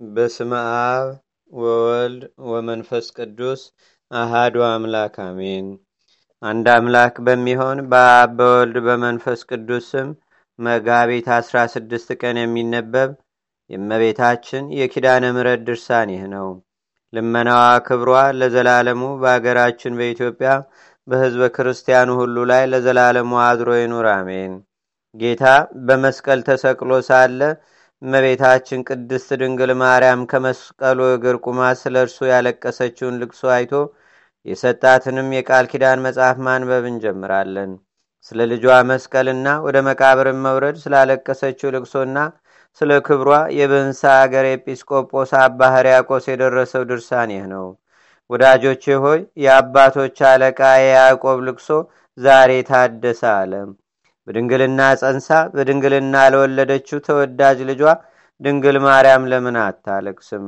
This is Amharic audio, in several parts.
በስመ አብ ወወልድ ወመንፈስ ቅዱስ አሃዱ አምላክ አሜን። አንድ አምላክ በሚሆን በአብ በወልድ በመንፈስ ቅዱስ ስም መጋቢት 16 ቀን የሚነበብ የእመቤታችን የኪዳነ ምሕረት ድርሳን ይህ ነው። ልመናዋ ክብሯ ለዘላለሙ በአገራችን በኢትዮጵያ በሕዝበ ክርስቲያኑ ሁሉ ላይ ለዘላለሙ አድሮ ይኑር፣ አሜን። ጌታ በመስቀል ተሰቅሎ ሳለ እመቤታችን ቅድስት ድንግል ማርያም ከመስቀሉ እግር ቁማ ስለ እርሱ ያለቀሰችውን ልቅሶ አይቶ የሰጣትንም የቃል ኪዳን መጽሐፍ ማንበብ እንጀምራለን። ስለ ልጇ መስቀልና ወደ መቃብርን መውረድ ስላለቀሰችው ልቅሶና ስለ ክብሯ የብህንሳ አገር ኤጲስቆጶስ አባ ሕርያቆስ የደረሰው ድርሳን ይህ ነው። ወዳጆቼ ሆይ የአባቶች አለቃ የያዕቆብ ልቅሶ ዛሬ ታደሰ አለ። በድንግልና ጸንሳ በድንግልና ለወለደችው ተወዳጅ ልጇ ድንግል ማርያም ለምን አታለቅስም?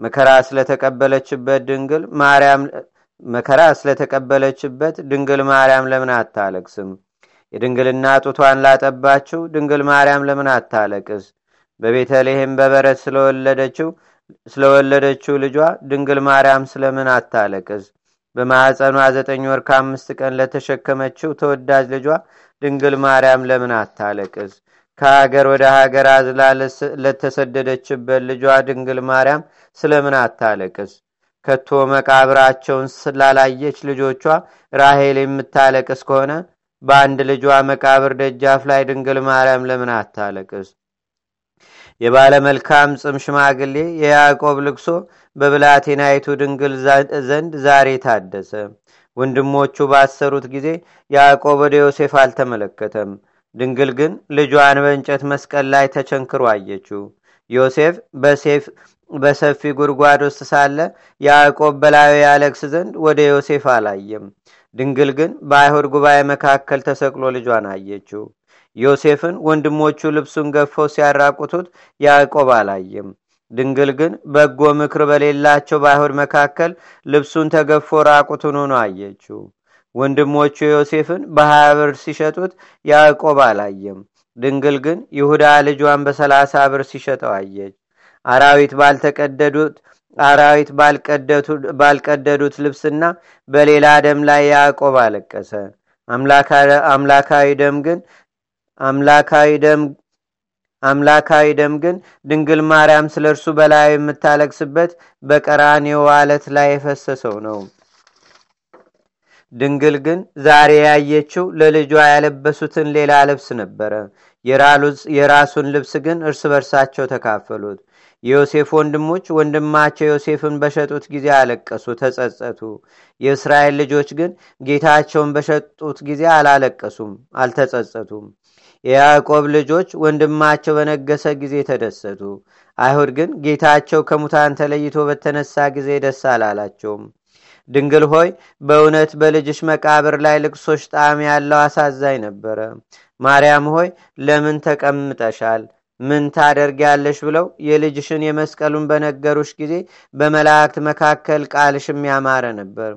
መከራ ስለተቀበለችበት ድንግል ማርያም መከራ ስለተቀበለችበት ድንግል ማርያም ለምን አታለቅስም? የድንግልና ጡቷን ላጠባችው ድንግል ማርያም ለምን አታለቅስ? በቤተልሔም በበረት ስለወለደችው ስለወለደችው ልጇ ድንግል ማርያም ስለምን አታለቅስ? በማዕፀኗ ዘጠኝ ወር ከአምስት ቀን ለተሸከመችው ተወዳጅ ልጇ ድንግል ማርያም ለምን አታለቅስ? ከሀገር ወደ ሀገር አዝላ ለተሰደደችበት ልጇ ድንግል ማርያም ስለምን አታለቅስ? ከቶ መቃብራቸውን ስላላየች ልጆቿ ራሄል የምታለቅስ ከሆነ በአንድ ልጇ መቃብር ደጃፍ ላይ ድንግል ማርያም ለምን አታለቅስ? የባለ መልካም ጽም ሽማግሌ የያዕቆብ ልቅሶ በብላቴናይቱ ድንግል ዘንድ ዛሬ ታደሰ። ወንድሞቹ ባሰሩት ጊዜ ያዕቆብ ወደ ዮሴፍ አልተመለከተም። ድንግል ግን ልጇን በእንጨት መስቀል ላይ ተቸንክሮ አየችው። ዮሴፍ በሰፊ ጉድጓድ ውስጥ ሳለ ያዕቆብ በላዩ ያለቅስ ዘንድ ወደ ዮሴፍ አላየም። ድንግል ግን በአይሁድ ጉባኤ መካከል ተሰቅሎ ልጇን አየችው። ዮሴፍን ወንድሞቹ ልብሱን ገፈው ሲያራቁቱት ያዕቆብ አላየም። ድንግል ግን በጎ ምክር በሌላቸው በአይሁድ መካከል ልብሱን ተገፎ ራቁቱን ሆኖ አየችው። ወንድሞቹ ዮሴፍን በሀያ ብር ሲሸጡት ያዕቆብ አላየም። ድንግል ግን ይሁዳ ልጇን በሰላሳ ብር ሲሸጠው አየች። አራዊት ባልተቀደዱት አራዊት ባልቀደዱት ልብስና በሌላ ደም ላይ ያዕቆብ አለቀሰ። አምላካዊ ደም ግን አምላካዊ ደም ግን ድንግል ማርያም ስለ እርሱ በላዩ የምታለቅስበት በቀራኔው አለት ላይ የፈሰሰው ነው። ድንግል ግን ዛሬ ያየችው ለልጇ ያለበሱትን ሌላ ልብስ ነበረ። የራሱን ልብስ ግን እርስ በርሳቸው ተካፈሉት። የዮሴፍ ወንድሞች ወንድማቸው ዮሴፍን በሸጡት ጊዜ አለቀሱ፣ ተጸጸቱ። የእስራኤል ልጆች ግን ጌታቸውን በሸጡት ጊዜ አላለቀሱም፣ አልተጸጸቱም። የያዕቆብ ልጆች ወንድማቸው በነገሰ ጊዜ ተደሰቱ። አይሁድ ግን ጌታቸው ከሙታን ተለይቶ በተነሳ ጊዜ ደስ አላላቸውም። ድንግል ሆይ በእውነት በልጅሽ መቃብር ላይ ልቅሶች ጣዕም ያለው አሳዛኝ ነበረ። ማርያም ሆይ ለምን ተቀምጠሻል? ምን ታደርጊያለሽ? ብለው የልጅሽን የመስቀሉን በነገሩሽ ጊዜ በመላእክት መካከል ቃልሽም ያማረ ነበር።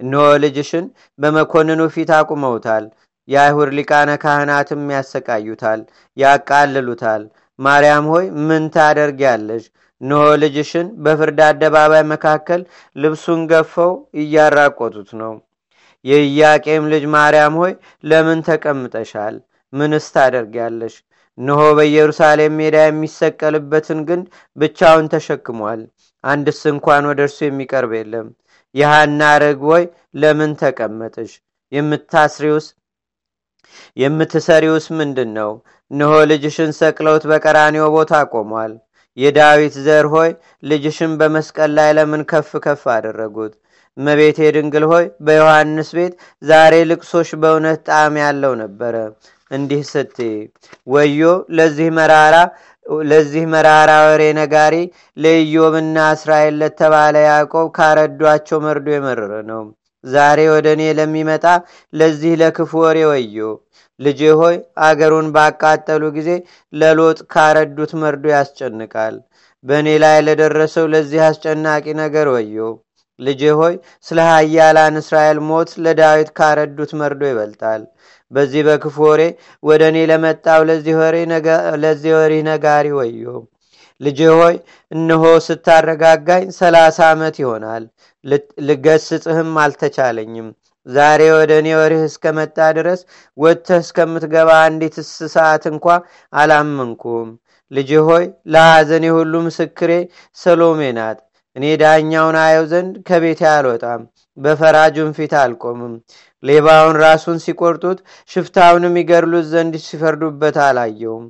እነሆ ልጅሽን በመኮንኑ ፊት አቁመውታል። የአይሁድ ሊቃነ ካህናትም ያሰቃዩታል፣ ያቃልሉታል። ማርያም ሆይ ምን ታደርጊያለሽ? እነሆ ልጅሽን በፍርድ አደባባይ መካከል ልብሱን ገፈው እያራቆቱት ነው። የኢያቄም ልጅ ማርያም ሆይ ለምን ተቀምጠሻል? ምንስ ታደርጊያለሽ? እነሆ በኢየሩሳሌም ሜዳ የሚሰቀልበትን ግንድ ብቻውን ተሸክሟል። አንድስ እንኳን ወደ እርሱ የሚቀርብ የለም። የሐና ርግብ ሆይ ለምን ተቀመጥሽ? የምታስሪውስ የምትሰሪውስ ምንድን ነው? እነሆ ልጅሽን ሰቅለውት በቀራኒዮ ቦታ ቆሟል። የዳዊት ዘር ሆይ ልጅሽን በመስቀል ላይ ለምን ከፍ ከፍ አደረጉት? እመቤቴ ድንግል ሆይ በዮሐንስ ቤት ዛሬ ልቅሶሽ በእውነት ጣዕም ያለው ነበረ። እንዲህ ስትይ ወዮ ለዚህ መራራ ለዚህ መራራ ወሬ ነጋሪ ለኢዮብና እስራኤል ለተባለ ያዕቆብ ካረዷቸው መርዶ የመረረ ነው። ዛሬ ወደ እኔ ለሚመጣ ለዚህ ለክፉ ወሬ ወዮ። ልጄ ሆይ አገሩን ባቃጠሉ ጊዜ ለሎጥ ካረዱት መርዶ ያስጨንቃል። በእኔ ላይ ለደረሰው ለዚህ አስጨናቂ ነገር ወዮ። ልጄ ሆይ ስለ ኃያላን እስራኤል ሞት ለዳዊት ካረዱት መርዶ ይበልጣል። በዚህ በክፉ ወሬ ወደ እኔ ለመጣው ለዚህ ወሬ ነጋሪ ወዮ ልጄ ሆይ እነሆ ስታረጋጋኝ ሰላሳ ዓመት ይሆናል። ልገስጽህም አልተቻለኝም። ዛሬ ወደ እኔ ወሬህ እስከመጣ ድረስ ወጥተህ እስከምትገባ አንዲት ሰዓት እንኳ አላመንኩም። ልጅ ሆይ ለሐዘኔ ሁሉ ምስክሬ ሰሎሜ ናት። እኔ ዳኛውን አየው ዘንድ ከቤቴ አልወጣም በፈራጁን ፊት አልቆምም። ሌባውን ራሱን ሲቆርጡት ሽፍታውንም ይገድሉት ዘንድ ሲፈርዱበት አላየውም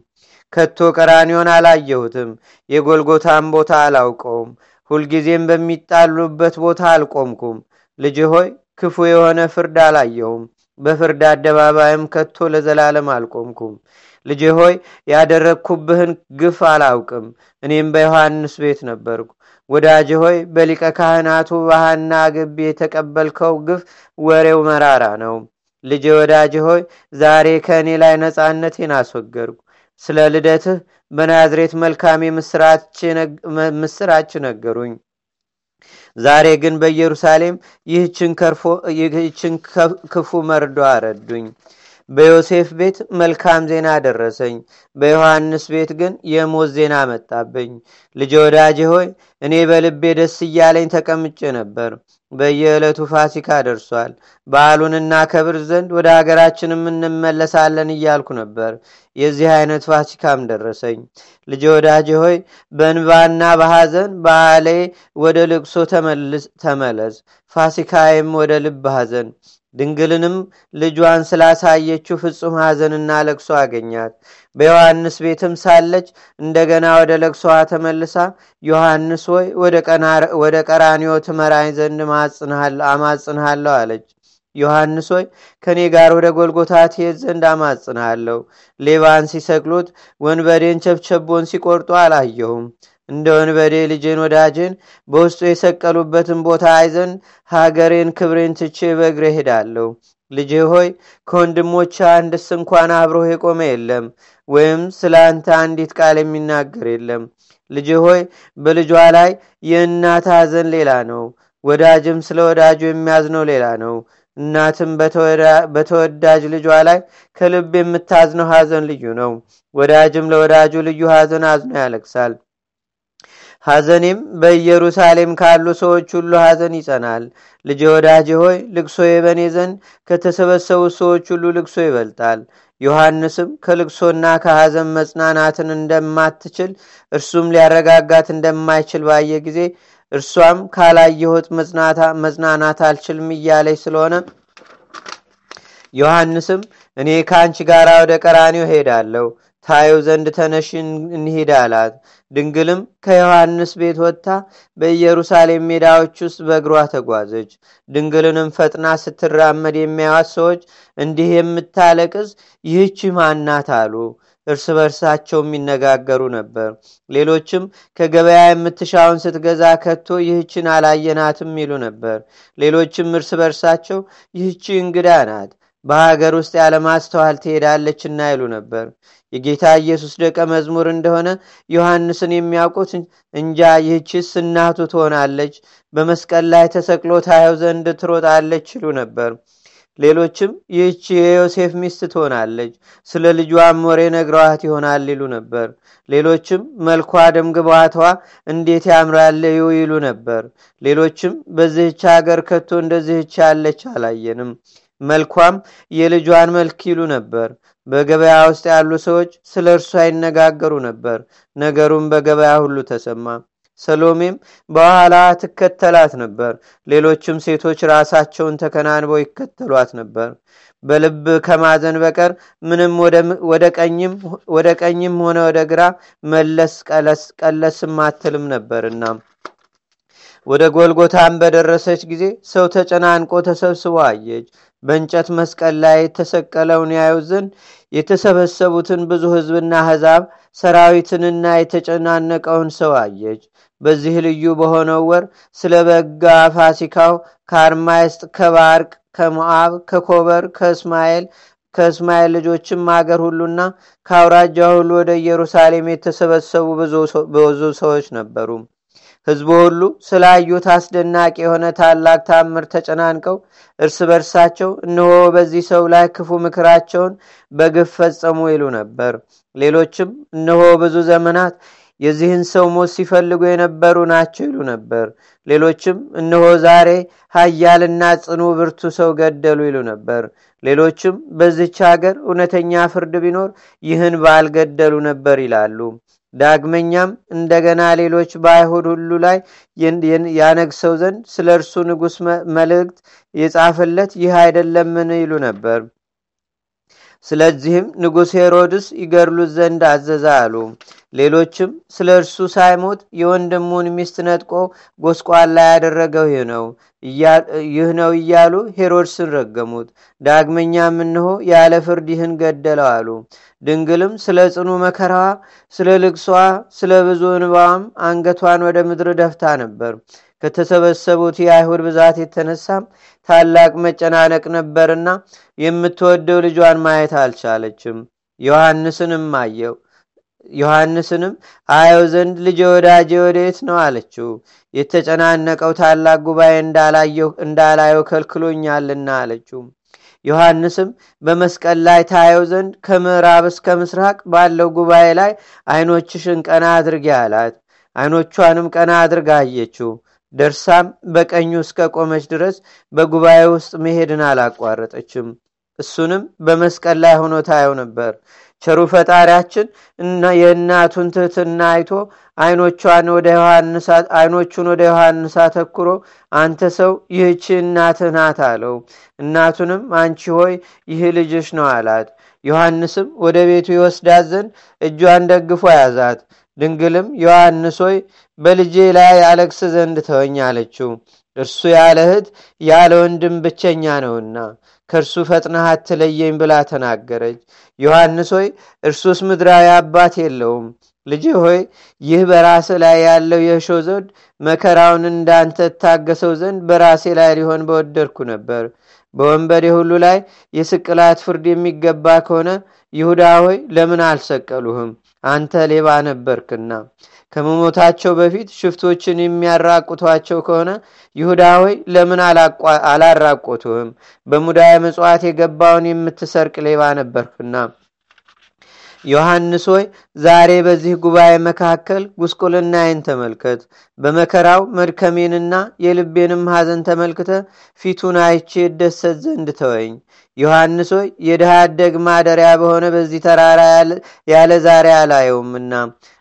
ከቶ ቀራኒዮን አላየሁትም። የጎልጎታን ቦታ አላውቀውም። ሁልጊዜም በሚጣሉበት ቦታ አልቆምኩም። ልጅ ሆይ ክፉ የሆነ ፍርድ አላየውም በፍርድ አደባባይም ከቶ ለዘላለም አልቆምኩም። ልጅ ሆይ ያደረግኩብህን ግፍ አላውቅም። እኔም በዮሐንስ ቤት ነበርኩ። ወዳጅ ሆይ በሊቀ ካህናቱ ባህና ግቢ የተቀበልከው ግፍ ወሬው መራራ ነው። ልጅ ወዳጅ ሆይ ዛሬ ከእኔ ላይ ነፃነቴን አስወገድኩ ስለ ልደትህ በናዝሬት መልካም ምስራች ነገሩኝ። ዛሬ ግን በኢየሩሳሌም ይህችን ክፉ መርዶ አረዱኝ በዮሴፍ ቤት መልካም ዜና ደረሰኝ። በዮሐንስ ቤት ግን የሞት ዜና መጣብኝ። ልጅ ወዳጄ ሆይ እኔ በልቤ ደስ እያለኝ ተቀምጬ ነበር። በየዕለቱ ፋሲካ ደርሷል። በዓሉንና ከብር ዘንድ ወደ ሀገራችንም እንመለሳለን እያልኩ ነበር። የዚህ አይነት ፋሲካም ደረሰኝ። ልጅ ወዳጄ ሆይ በእንባና በሐዘን በዓሌ ወደ ልቅሶ ተመለስ። ፋሲካይም ወደ ልብ ሐዘን ድንግልንም ልጇን ስላሳየችው ፍጹም ሐዘንና ለቅሶ አገኛት። በዮሐንስ ቤትም ሳለች እንደገና ወደ ለቅሶዋ ተመልሳ ዮሐንስ ወይ ወደ ቀራኒዮ ትመራኝ ዘንድ አማጽንሃለሁ አለች። ዮሐንስ ሆይ ከእኔ ጋር ወደ ጎልጎታ ትሄድ ዘንድ አማጽንሃለሁ። ሌባን ሲሰቅሉት ወንበዴን ቸብቸቦን ሲቆርጡ አላየሁም እንደ ወንበዴ ልጄን ወዳጄን በውስጡ የሰቀሉበትን ቦታ አይዘን ሀገሬን ክብሬን ትቼ በእግሬ ሄዳለሁ ልጄ ሆይ ከወንድሞች አንድስ እንኳን አብሮህ የቆመ የለም ወይም ስለ አንተ አንዲት ቃል የሚናገር የለም። ልጄ ሆይ በልጇ ላይ የእናት ሐዘን ሌላ ነው ወዳጅም ስለ ወዳጁ የሚያዝነው ሌላ ነው። እናትም በተወዳጅ ልጇ ላይ ከልብ የምታዝነው ሐዘን ልዩ ነው። ወዳጅም ለወዳጁ ልዩ ሐዘን አዝኖ ያለቅሳል ሐዘኔም በኢየሩሳሌም ካሉ ሰዎች ሁሉ ሐዘን ይጸናል። ልጅ ወዳጅ ሆይ ልቅሶዬ በእኔ ዘንድ ከተሰበሰቡ ሰዎች ሁሉ ልቅሶ ይበልጣል። ዮሐንስም ከልቅሶና ከሐዘን መጽናናትን እንደማትችል እርሱም ሊያረጋጋት እንደማይችል ባየ ጊዜ እርሷም ካላየሁት መጽናናት አልችልም እያለች ስለሆነ ዮሐንስም እኔ ከአንቺ ጋር ወደ ቀራኒው ሄዳለሁ ታየው ዘንድ ተነሽ እንሂድ አላት ድንግልም ከዮሐንስ ቤት ወጥታ በኢየሩሳሌም ሜዳዎች ውስጥ በእግሯ ተጓዘች። ድንግልንም ፈጥና ስትራመድ የሚያዋት ሰዎች እንዲህ የምታለቅስ ይህች ማናት አሉ። እርስ በርሳቸው የሚነጋገሩ ነበር። ሌሎችም ከገበያ የምትሻውን ስትገዛ ከቶ ይህችን አላየናትም ይሉ ነበር። ሌሎችም እርስ በርሳቸው ይህቺ እንግዳ ናት በሀገር ውስጥ ያለማስተዋል ትሄዳለችና ይሉ ነበር። የጌታ ኢየሱስ ደቀ መዝሙር እንደሆነ ዮሐንስን የሚያውቁት እንጃ ይህችስ እናቱ ትሆናለች? በመስቀል ላይ ተሰቅሎ ታየው ዘንድ ትሮጣለች ይሉ ነበር። ሌሎችም ይህች የዮሴፍ ሚስት ትሆናለች ስለ ልጇም ወሬ ነግረዋት ይሆናል ይሉ ነበር። ሌሎችም መልኳ ደምግባቷ እንዴት ያምራል ይሉ ነበር። ሌሎችም በዚህች ሀገር ከቶ እንደዚህች ያለች አላየንም መልኳም የልጇን መልክ ይሉ ነበር። በገበያ ውስጥ ያሉ ሰዎች ስለ እርሷ ይነጋገሩ ነበር። ነገሩም በገበያ ሁሉ ተሰማ። ሰሎሜም በኋላ ትከተላት ነበር። ሌሎችም ሴቶች ራሳቸውን ተከናንበው ይከተሏት ነበር። በልብ ከማዘን በቀር ምንም ወደ ቀኝም ሆነ ወደ ግራ መለስ ቀለስም አትልም ነበርና። ወደ ጎልጎታም በደረሰች ጊዜ ሰው ተጨናንቆ ተሰብስቦ አየች በእንጨት መስቀል ላይ የተሰቀለውን ያዩ ዘንድ የተሰበሰቡትን ብዙ ህዝብና ህዛብ ሰራዊትንና የተጨናነቀውን ሰው አየች። በዚህ ልዩ በሆነው ወር ስለ በጋ ፋሲካው ከአርማይስጥ ከባርቅ ከሞአብ ከኮበር ከእስማኤል ከእስማኤል ልጆችም አገር ሁሉና ከአውራጃ ሁሉ ወደ ኢየሩሳሌም የተሰበሰቡ ብዙ ሰዎች ነበሩ ህዝቡ ሁሉ ስላዩት አስደናቂ የሆነ ታላቅ ታምር ተጨናንቀው እርስ በርሳቸው እነሆ በዚህ ሰው ላይ ክፉ ምክራቸውን በግፍ ፈጸሙ ይሉ ነበር ሌሎችም እነሆ ብዙ ዘመናት የዚህን ሰው ሞት ሲፈልጉ የነበሩ ናቸው ይሉ ነበር። ሌሎችም እነሆ ዛሬ ሀያልና ጽኑ ብርቱ ሰው ገደሉ ይሉ ነበር። ሌሎችም በዚች ሀገር እውነተኛ ፍርድ ቢኖር ይህን ባልገደሉ ነበር ይላሉ። ዳግመኛም እንደገና ሌሎች በአይሁድ ሁሉ ላይ ያነግሰው ዘንድ ስለ እርሱ ንጉሥ መልእክት የጻፈለት ይህ አይደለምን ይሉ ነበር። ስለዚህም ንጉሥ ሄሮድስ ይገድሉት ዘንድ አዘዘ አሉ። ሌሎችም ስለ እርሱ ሳይሞት የወንድሙን ሚስት ነጥቆ ጎስቋላ ያደረገው ይህ ነው ይህ ነው እያሉ ሄሮድስን ረገሙት። ዳግመኛም እንሆ ያለ ፍርድ ይህን ገደለው አሉ። ድንግልም ስለ ጽኑ መከራዋ፣ ስለ ልቅሷ፣ ስለ ብዙ እንባዋም አንገቷን ወደ ምድር ደፍታ ነበር። ከተሰበሰቡት የአይሁድ ብዛት የተነሳም ታላቅ መጨናነቅ ነበርና የምትወደው ልጇን ማየት አልቻለችም። ዮሐንስንም አየው ዮሐንስንም አየው ዘንድ ልጅ ወዳጄ ወዴት ነው አለችው። የተጨናነቀው ታላቅ ጉባኤ እንዳላየው ከልክሎኛልና አለችው። ዮሐንስም በመስቀል ላይ ታየው ዘንድ ከምዕራብ እስከ ምስራቅ ባለው ጉባኤ ላይ አይኖችሽን ቀና አድርጊ አላት። አይኖቿንም ቀና አድርጋ አየችው። ደርሳም በቀኙ እስከ ቆመች ድረስ በጉባኤ ውስጥ መሄድን አላቋረጠችም። እሱንም በመስቀል ላይ ሆኖ ታየው ነበር። ቸሩ ፈጣሪያችን እና የእናቱን ትህትና አይቶ አይኖቹን ወደ ዮሐንስ አተኩሮ አንተ ሰው ይህች እናትህ ናት አለው። እናቱንም አንቺ ሆይ ይህ ልጅሽ ነው አላት። ዮሐንስም ወደ ቤቱ ይወስዳት ዘንድ እጇን ደግፎ ያዛት። ድንግልም ዮሐንስ ሆይ በልጄ ላይ አለቅስ ዘንድ ተወኝ አለችው። እርሱ ያለ እህት ያለ ወንድም ብቸኛ ነውና ከእርሱ ፈጥነህ አትለየኝ ብላ ተናገረች። ዮሐንስ ሆይ እርሱስ ምድራዊ አባት የለውም። ልጅ ሆይ ይህ በራስ ላይ ያለው የእሾ ዘውድ መከራውን እንዳንተ እታገሰው ዘንድ በራሴ ላይ ሊሆን በወደድኩ ነበር። በወንበዴ ሁሉ ላይ የስቅላት ፍርድ የሚገባ ከሆነ ይሁዳ ሆይ ለምን አልሰቀሉህም? አንተ ሌባ ነበርክና። ከመሞታቸው በፊት ሽፍቶችን የሚያራቁቷቸው ከሆነ ይሁዳ ሆይ ለምን አላራቆቱህም? በሙዳየ ምጽዋት የገባውን የምትሰርቅ ሌባ ነበርክና። ዮሐንስ ሆይ ዛሬ በዚህ ጉባኤ መካከል ጉስቁልናዬን ተመልከት። በመከራው መድከሜንና የልቤንም ሐዘን ተመልክተ ፊቱን አይቼ እደሰት ዘንድ ተወኝ። ዮሐንስ ሆይ የድሃ አደግ ማደሪያ በሆነ በዚህ ተራራ ያለ ዛሬ አላየውምና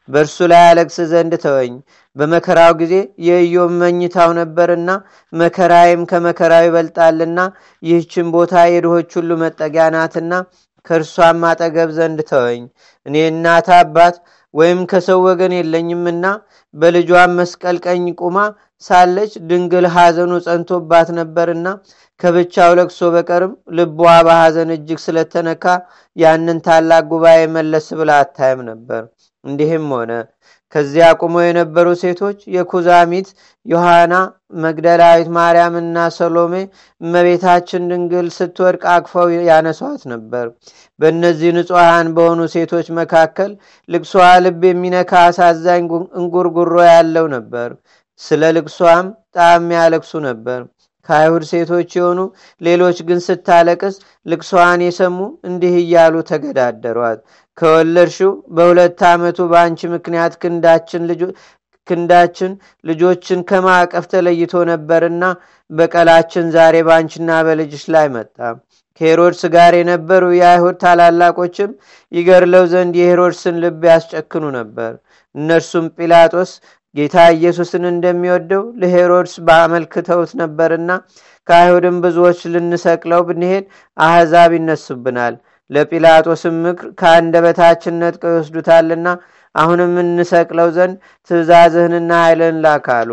በእርሱ ላይ አለቅስ ዘንድ ተወኝ። በመከራው ጊዜ የኢዮብ መኝታው ነበርና መከራዬም ከመከራው ይበልጣልና ይህችን ቦታ የድሆች ሁሉ መጠጊያ ናትና ከእርሷም አጠገብ ዘንድ ተወኝ። እኔ እናት አባት ወይም ከሰው ወገን የለኝምና በልጇም መስቀል ቀኝ ቁማ ሳለች ድንግል ሐዘኑ ጸንቶባት ነበርና ከብቻው ለቅሶ በቀርም ልቧ በሐዘን እጅግ ስለተነካ ያንን ታላቅ ጉባኤ መለስ ብላ አታይም ነበር። እንዲህም ሆነ ከዚያ ቁመው የነበሩ ሴቶች የኩዛሚት ዮሐና፣ መግደላዊት ማርያምና ሰሎሜ እመቤታችን ድንግል ስትወድቅ አቅፈው ያነሷት ነበር። በእነዚህ ንጹሐን በሆኑ ሴቶች መካከል ልቅሷ ልብ የሚነካ አሳዛኝ እንጉርጉሮ ያለው ነበር። ስለ ልቅሷም ጣም ያለቅሱ ነበር። ከአይሁድ ሴቶች የሆኑ ሌሎች ግን ስታለቅስ ልቅሷን የሰሙ እንዲህ እያሉ ተገዳደሯት። ከወለድሽው በሁለት ዓመቱ በአንቺ ምክንያት ክንዳችን ልጆችን ከማዕቀፍ ተለይቶ ነበርና በቀላችን ዛሬ በአንቺና በልጅሽ ላይ መጣ። ከሄሮድስ ጋር የነበሩ የአይሁድ ታላላቆችም ይገድለው ዘንድ የሄሮድስን ልብ ያስጨክኑ ነበር። እነርሱም ጲላጦስ ጌታ ኢየሱስን እንደሚወደው ለሄሮድስ በአመልክተውት ነበርና ከአይሁድም ብዙዎች ልንሰቅለው ብንሄድ አሕዛብ ይነሱብናል፣ ለጲላጦስም ምክር ከአንደበታችን ነጥቀው ይወስዱታልና አሁንም እንሰቅለው ዘንድ ትእዛዝህንና ኃይልን ላካሉ።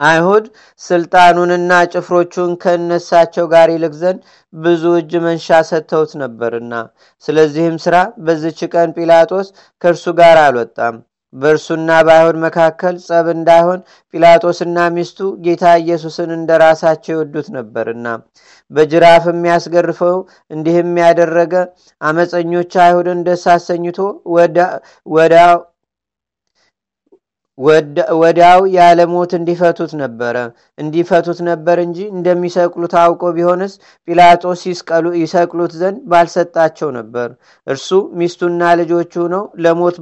አይሁድ ስልጣኑንና ጭፍሮቹን ከእነሳቸው ጋር ይልክ ዘንድ ብዙ እጅ መንሻ ሰጥተውት ነበርና፣ ስለዚህም ሥራ በዝች ቀን ጲላጦስ ከእርሱ ጋር አልወጣም። በእርሱና በአይሁድ መካከል ጸብ እንዳይሆን ጲላጦስና ሚስቱ ጌታ ኢየሱስን እንደ ራሳቸው ይወዱት ነበርና። በጅራፍ የሚያስገርፈው እንዲህም ያደረገ አመፀኞች አይሁድን ደስ አሰኝቶ ወዲያው ያለ ሞት እንዲፈቱት ነበረ። እንዲፈቱት ነበር እንጂ እንደሚሰቅሉት አውቆ ቢሆንስ ጲላጦስ ይሰቅሉት ዘንድ ባልሰጣቸው ነበር። እርሱ ሚስቱና ልጆቹ ነው ለሞት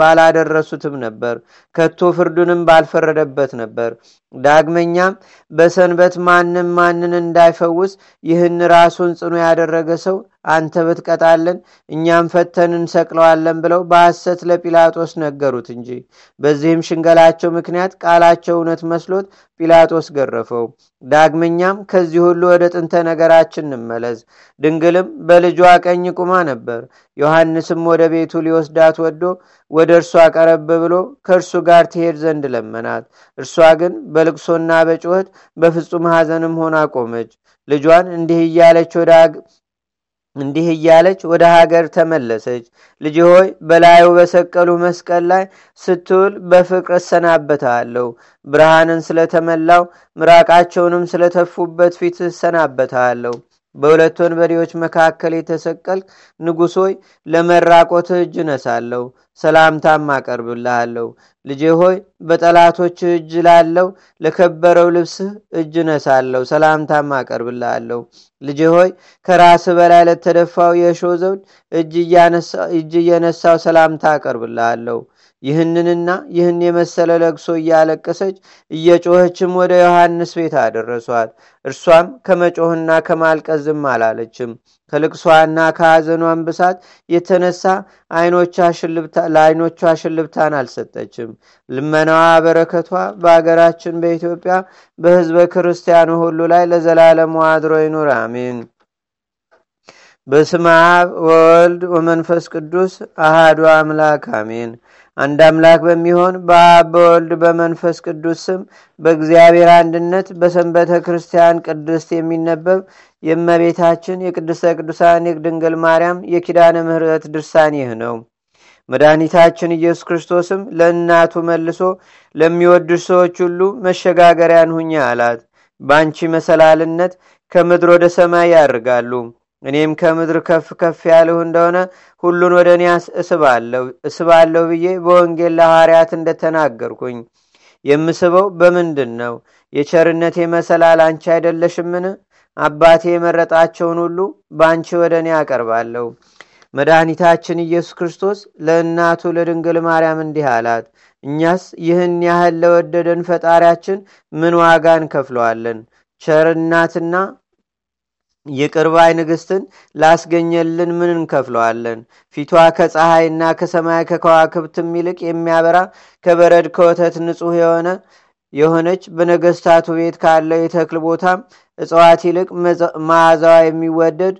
ባላደረሱትም ነበር። ከቶ ፍርዱንም ባልፈረደበት ነበር። ዳግመኛም በሰንበት ማንም ማንን እንዳይፈውስ ይህን ራሱን ጽኑ ያደረገ ሰው አንተ ብትቀጣለን እኛም ፈተን እንሰቅለዋለን ብለው በሐሰት ለጲላጦስ ነገሩት እንጂ። በዚህም ሽንገላቸው ምክንያት ቃላቸው እውነት መስሎት ጲላጦስ ገረፈው። ዳግመኛም ከዚህ ሁሉ ወደ ጥንተ ነገራችን እንመለስ። ድንግልም በልጇ ቀኝ ቁማ ነበር። ዮሐንስም ወደ ቤቱ ሊወስዳት ወዶ ወደ እርሷ ቀረብ ብሎ ከእርሱ ጋር ትሄድ ዘንድ ለመናት። እርሷ ግን በልቅሶና በጩኸት በፍጹም ሐዘንም ሆና ቆመች። ልጇን እንዲህ እያለች እንዲህ እያለች ወደ ሀገር ተመለሰች። ልጅ ሆይ በላዩ በሰቀሉ መስቀል ላይ ስትውል በፍቅር እሰናበታለሁ። ብርሃንን ስለተመላው ምራቃቸውንም ስለተፉበት ፊት እሰናበታለሁ በሁለት ወንበዴዎች መካከል የተሰቀል ንጉሥ ሆይ ለመራቆትህ እጅ ነሳለሁ ሰላምታም አቀርብልሃለሁ። ልጄ ሆይ በጠላቶች እጅ ላለው ለከበረው ልብስህ እጅ ነሳለሁ ሰላምታም አቀርብልሃለሁ። ልጄ ሆይ ከራስ በላይ ለተደፋው የሾ ዘውድ እጅ እየነሳው ሰላምታ አቀርብልሃለሁ ይህንንና ይህን የመሰለ ለቅሶ እያለቀሰች እየጮኸችም ወደ ዮሐንስ ቤት አደረሷት። እርሷም ከመጮህና ከማልቀስ ዝም አላለችም። ከልቅሷና ከሐዘኗን ብሳት የተነሳ ለአይኖቿ ሽልብታን አልሰጠችም። ልመናዋ በረከቷ በአገራችን በኢትዮጵያ በህዝበ ክርስቲያኑ ሁሉ ላይ ለዘላለሙ አድሮ ይኑር አሜን በስመ አብ ወወልድ ወመንፈስ ቅዱስ አሃዱ አምላክ አሜን። አንድ አምላክ በሚሆን በአብ በወልድ በመንፈስ ቅዱስ ስም በእግዚአብሔር አንድነት በሰንበተ ክርስቲያን ቅድስት የሚነበብ የእመቤታችን የቅድስተ ቅዱሳን የድንግል ማርያም የኪዳነ ምህረት ድርሳን ይህ ነው። መድኃኒታችን ኢየሱስ ክርስቶስም ለእናቱ መልሶ ለሚወዱ ሰዎች ሁሉ መሸጋገሪያን ሁኛ አላት። በአንቺ መሰላልነት ከምድር ወደ ሰማይ ያርጋሉ እኔም ከምድር ከፍ ከፍ ያልሁ እንደሆነ ሁሉን ወደ እኔ እስባለሁ ብዬ በወንጌል ለሐዋርያት እንደተናገርኩኝ። የምስበው በምንድን ነው የቸርነቴ መሰላል አንቺ አይደለሽምን? አባቴ የመረጣቸውን ሁሉ በአንቺ ወደ እኔ አቀርባለሁ። መድኃኒታችን ኢየሱስ ክርስቶስ ለእናቱ ለድንግል ማርያም እንዲህ አላት እኛስ ይህን ያህል ለወደደን ፈጣሪያችን ምን ዋጋ እንከፍለዋለን ቸርናትና የቅርባይ ንግስትን ላስገኘልን ምን እንከፍለዋለን? ፊቷ ከፀሐይና ከሰማይ ከከዋክብትም ይልቅ የሚያበራ ከበረድ ከወተት ንጹሕ የሆነ የሆነች በነገስታቱ ቤት ካለው የተክል ቦታም እጽዋት ይልቅ መዓዛዋ የሚወደድ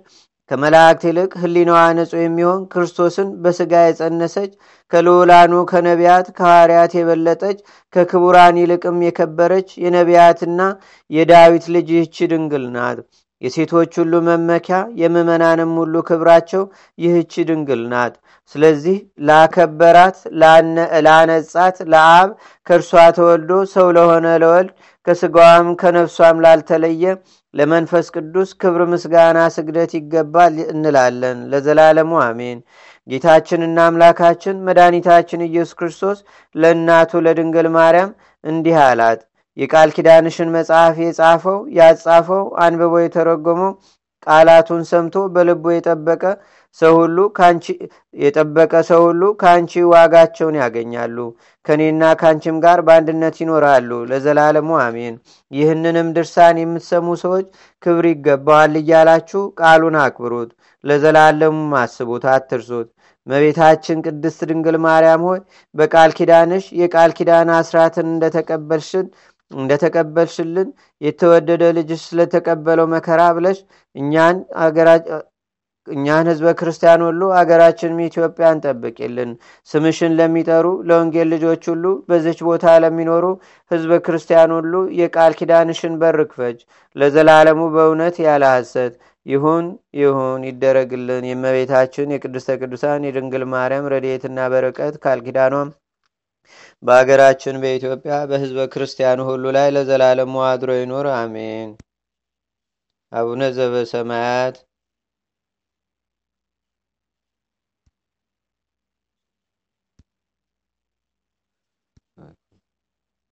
ከመላእክት ይልቅ ህሊናዋ ንጹሕ የሚሆን ክርስቶስን በስጋ የጸነሰች ከልዑላኑ ከነቢያት ከሐዋርያት የበለጠች ከክቡራን ይልቅም የከበረች የነቢያትና የዳዊት ልጅ ይህች ድንግል ናት የሴቶች ሁሉ መመኪያ የምመናንም ሁሉ ክብራቸው ይህች ድንግል ናት። ስለዚህ ላከበራት ላነጻት ለአብ ከእርሷ ተወልዶ ሰው ለሆነ ለወልድ ከስጋዋም ከነፍሷም ላልተለየ ለመንፈስ ቅዱስ ክብር ምስጋና ስግደት ይገባል እንላለን ለዘላለሙ አሜን። ጌታችንና አምላካችን መድኃኒታችን ኢየሱስ ክርስቶስ ለእናቱ ለድንግል ማርያም እንዲህ አላት የቃል ኪዳንሽን መጽሐፍ የጻፈው ያጻፈው አንብቦ የተረጎመው ቃላቱን ሰምቶ በልቦ የጠበቀ ሰው ሁሉ የጠበቀ ሰው ሁሉ ከአንቺ ዋጋቸውን ያገኛሉ። ከእኔና ከአንቺም ጋር በአንድነት ይኖራሉ ለዘላለሙ አሜን። ይህንንም ድርሳን የምትሰሙ ሰዎች ክብር ይገባዋል እያላችሁ ቃሉን አክብሩት ለዘላለሙ አስቡት አትርሱት። መቤታችን ቅድስት ድንግል ማርያም ሆይ በቃል ኪዳንሽ የቃል ኪዳን አስራትን እንደተቀበልሽን እንደተቀበልሽልን የተወደደ ልጅሽ ስለተቀበለው መከራ ብለሽ እኛን ህዝበ ክርስቲያን ሁሉ አገራችንም ኢትዮጵያን ጠብቂልን ስምሽን ለሚጠሩ ለወንጌል ልጆች ሁሉ በዚች ቦታ ለሚኖሩ ህዝበ ክርስቲያን ሁሉ የቃል ኪዳንሽን በር ክፈች። ለዘላለሙ በእውነት ያለ ሐሰት ይሁን ይሁን ይደረግልን። የእመቤታችን የቅድስተ ቅዱሳን የድንግል ማርያም ረድኤትና በረቀት ቃል ኪዳኗም በአገራችን በኢትዮጵያ በህዝበ ክርስቲያኑ ሁሉ ላይ ለዘላለሙ አድሮ ይኑር። አሜን። አቡነ ዘበሰማያት